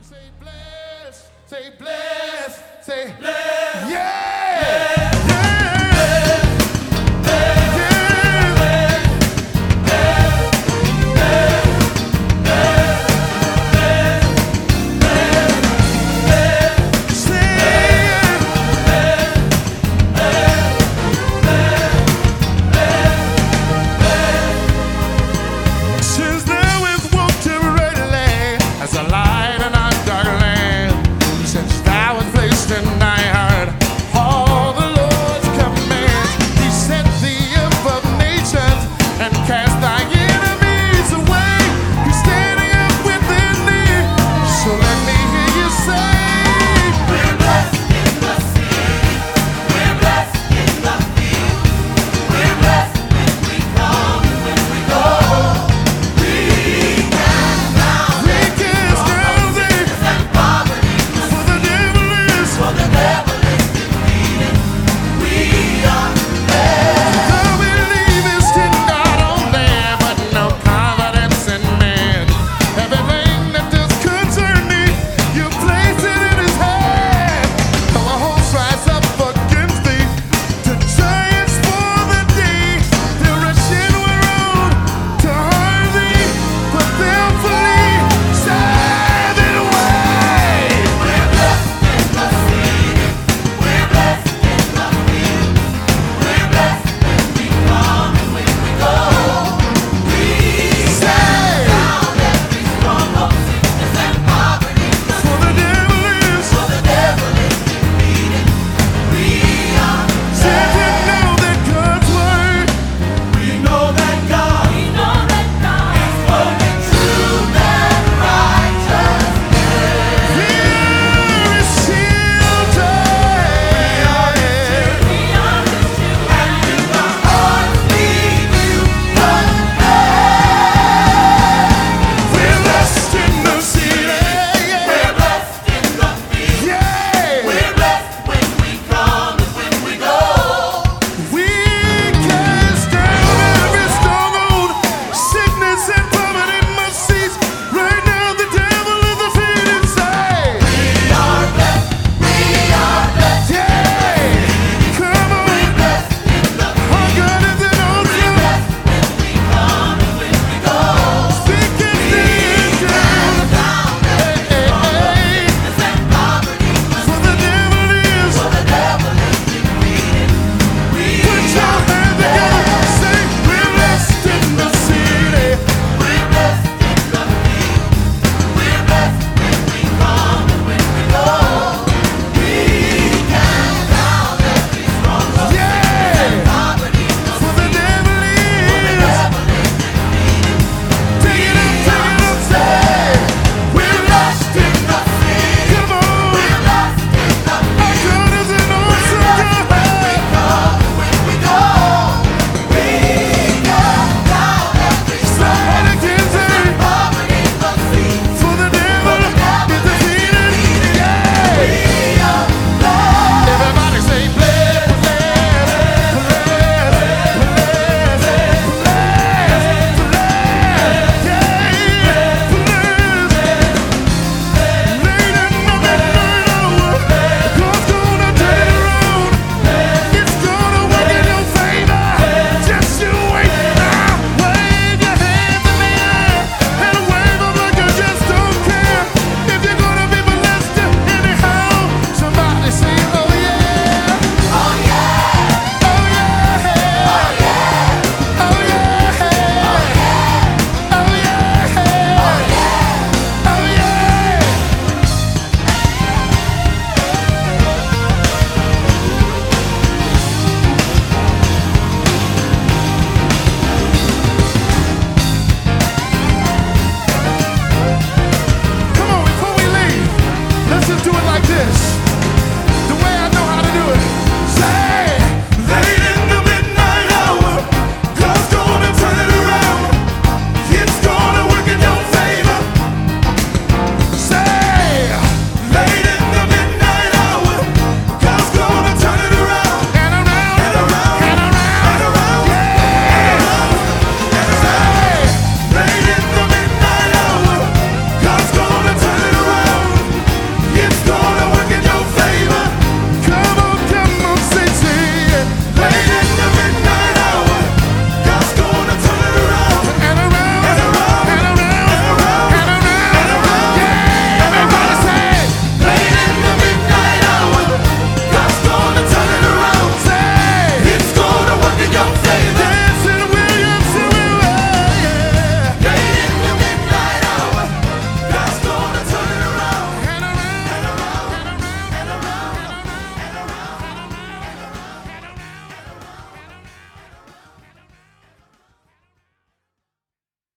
Say bless, say bless, say bless. Yeah!